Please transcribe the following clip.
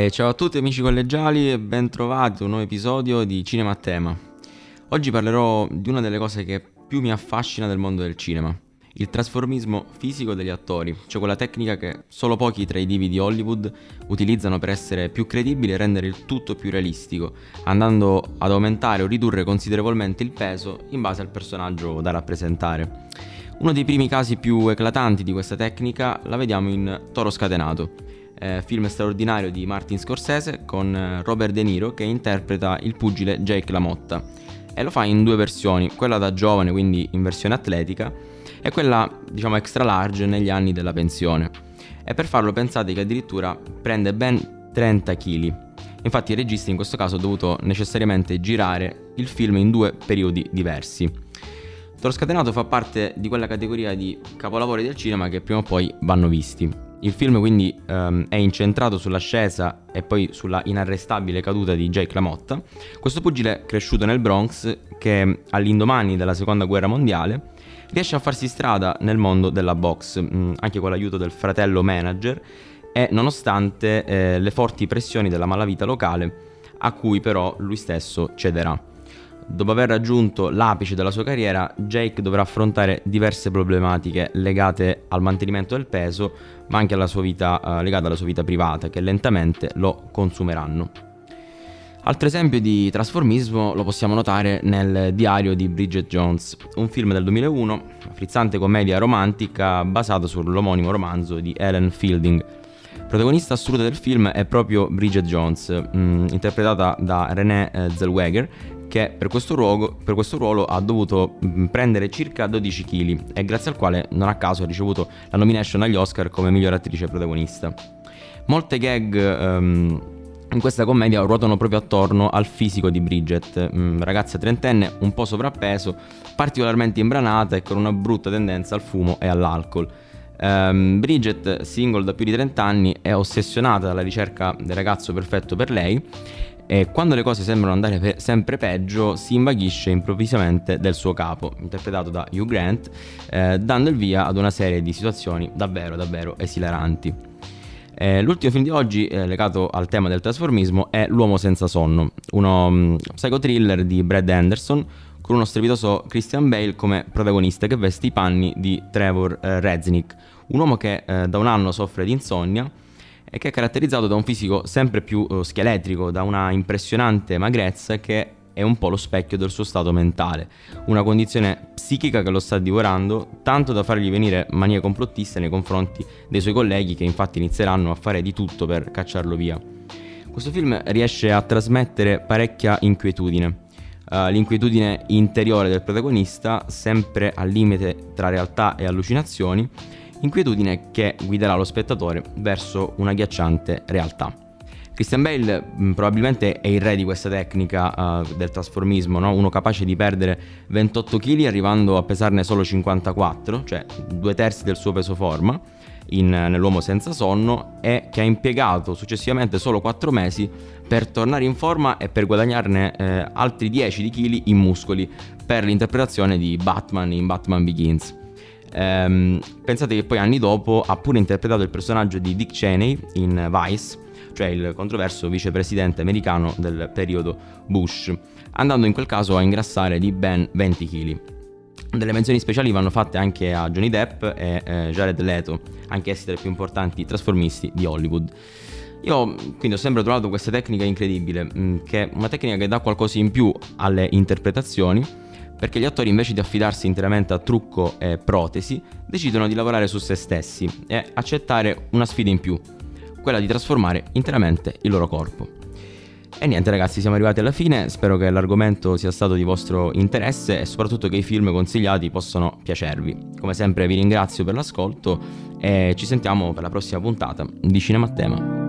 E ciao a tutti amici collegiali e ben trovati a un nuovo episodio di Cinema a Tema. Oggi parlerò di una delle cose che più mi affascina del mondo del cinema, il trasformismo fisico degli attori, cioè quella tecnica che solo pochi tra i divi di Hollywood utilizzano per essere più credibili e rendere il tutto più realistico, andando ad aumentare o ridurre considerevolmente il peso in base al personaggio da rappresentare. Uno dei primi casi più eclatanti di questa tecnica la vediamo in Toro Scatenato, eh, film straordinario di Martin Scorsese con eh, Robert De Niro che interpreta il pugile Jake LaMotta e lo fa in due versioni, quella da giovane, quindi in versione atletica, e quella diciamo extra large negli anni della pensione. E per farlo pensate che addirittura prende ben 30 kg. Infatti il regista in questo caso ha dovuto necessariamente girare il film in due periodi diversi. Toro Scatenato fa parte di quella categoria di capolavori del cinema che prima o poi vanno visti. Il film quindi um, è incentrato sull'ascesa e poi sulla inarrestabile caduta di Jake LaMotta, questo pugile cresciuto nel Bronx che all'indomani della seconda guerra mondiale riesce a farsi strada nel mondo della box, mm, anche con l'aiuto del fratello manager e nonostante eh, le forti pressioni della malavita locale a cui però lui stesso cederà. Dopo aver raggiunto l'apice della sua carriera, Jake dovrà affrontare diverse problematiche legate al mantenimento del peso, ma anche alla sua vita, eh, legate alla sua vita privata, che lentamente lo consumeranno. Altro esempio di trasformismo lo possiamo notare nel Diario di Bridget Jones, un film del 2001, una frizzante commedia romantica basata sull'omonimo romanzo di Ellen Fielding. Protagonista assoluta del film è proprio Bridget Jones, mh, mm, interpretata da Renée eh, Zellweger, che per questo, ruolo, per questo ruolo ha dovuto mm, prendere circa 12 kg e grazie al quale non a caso ha ricevuto la nomination agli Oscar come miglior attrice protagonista. Molte gag um, in questa commedia ruotano proprio attorno al fisico di Bridget, um, ragazza trentenne un po' sovrappeso, particolarmente imbranata e con una brutta tendenza al fumo e all'alcol. Um, Bridget, single da più di 30 anni, è ossessionata dalla ricerca del ragazzo perfetto per lei e quando le cose sembrano andare pe- sempre peggio, si invaghisce improvvisamente del suo capo, interpretato da Hugh Grant, eh, dando il via ad una serie di situazioni davvero, davvero esilaranti. Eh, l'ultimo film di oggi, eh, legato al tema del trasformismo, è L'uomo senza sonno, uno um, psychothriller di Brad Anderson con uno strepitoso Christian Bale come protagonista che veste i panni di Trevor eh, Reznick, un uomo che eh, da un anno soffre di insonnia e che è caratterizzato da un fisico sempre più uh, scheletrico, da una impressionante magrezza che è un po' lo specchio del suo stato mentale, una condizione psichica che lo sta divorando, tanto da fargli venire manie complottiste nei confronti dei suoi colleghi che infatti inizieranno a fare di tutto per cacciarlo via. Questo film riesce a trasmettere parecchia inquietudine. Uh, l'inquietudine interiore del protagonista, sempre al limite tra realtà e allucinazioni, inquietudine che guiderà lo spettatore verso una ghiacciante realtà. Christian Bale mh, mm, probabilmente è il re di questa tecnica uh, del trasformismo, no? uno capace di perdere 28 kg arrivando a pesarne solo 54, cioè due terzi del suo peso forma, in, nell'uomo senza sonno e che ha impiegato successivamente solo 4 mesi per tornare in forma e per guadagnarne eh, altri 10 di chili in muscoli per l'interpretazione di Batman in Batman Begins. Ehm, pensate che poi anni dopo ha pure interpretato il personaggio di Dick Cheney in Vice, cioè il controverso vicepresidente americano del periodo Bush, andando in quel caso a ingrassare di ben 20 kg. Delle menzioni speciali vanno fatte anche a Johnny Depp e eh, Jared Leto, anch'essi tra i più importanti trasformisti di Hollywood. Io quindi ho sempre trovato questa tecnica incredibile, mm, che è una tecnica che dà qualcosa in più alle interpretazioni, perché gli attori invece di affidarsi interamente a trucco e protesi, decidono di lavorare su se stessi e accettare una sfida in più, quella di trasformare interamente il loro corpo. E niente ragazzi, siamo arrivati alla fine, spero che l'argomento sia stato di vostro interesse e soprattutto che i film consigliati possano piacervi. Come sempre vi ringrazio per l'ascolto e ci sentiamo per la prossima puntata di Cinema a Tema.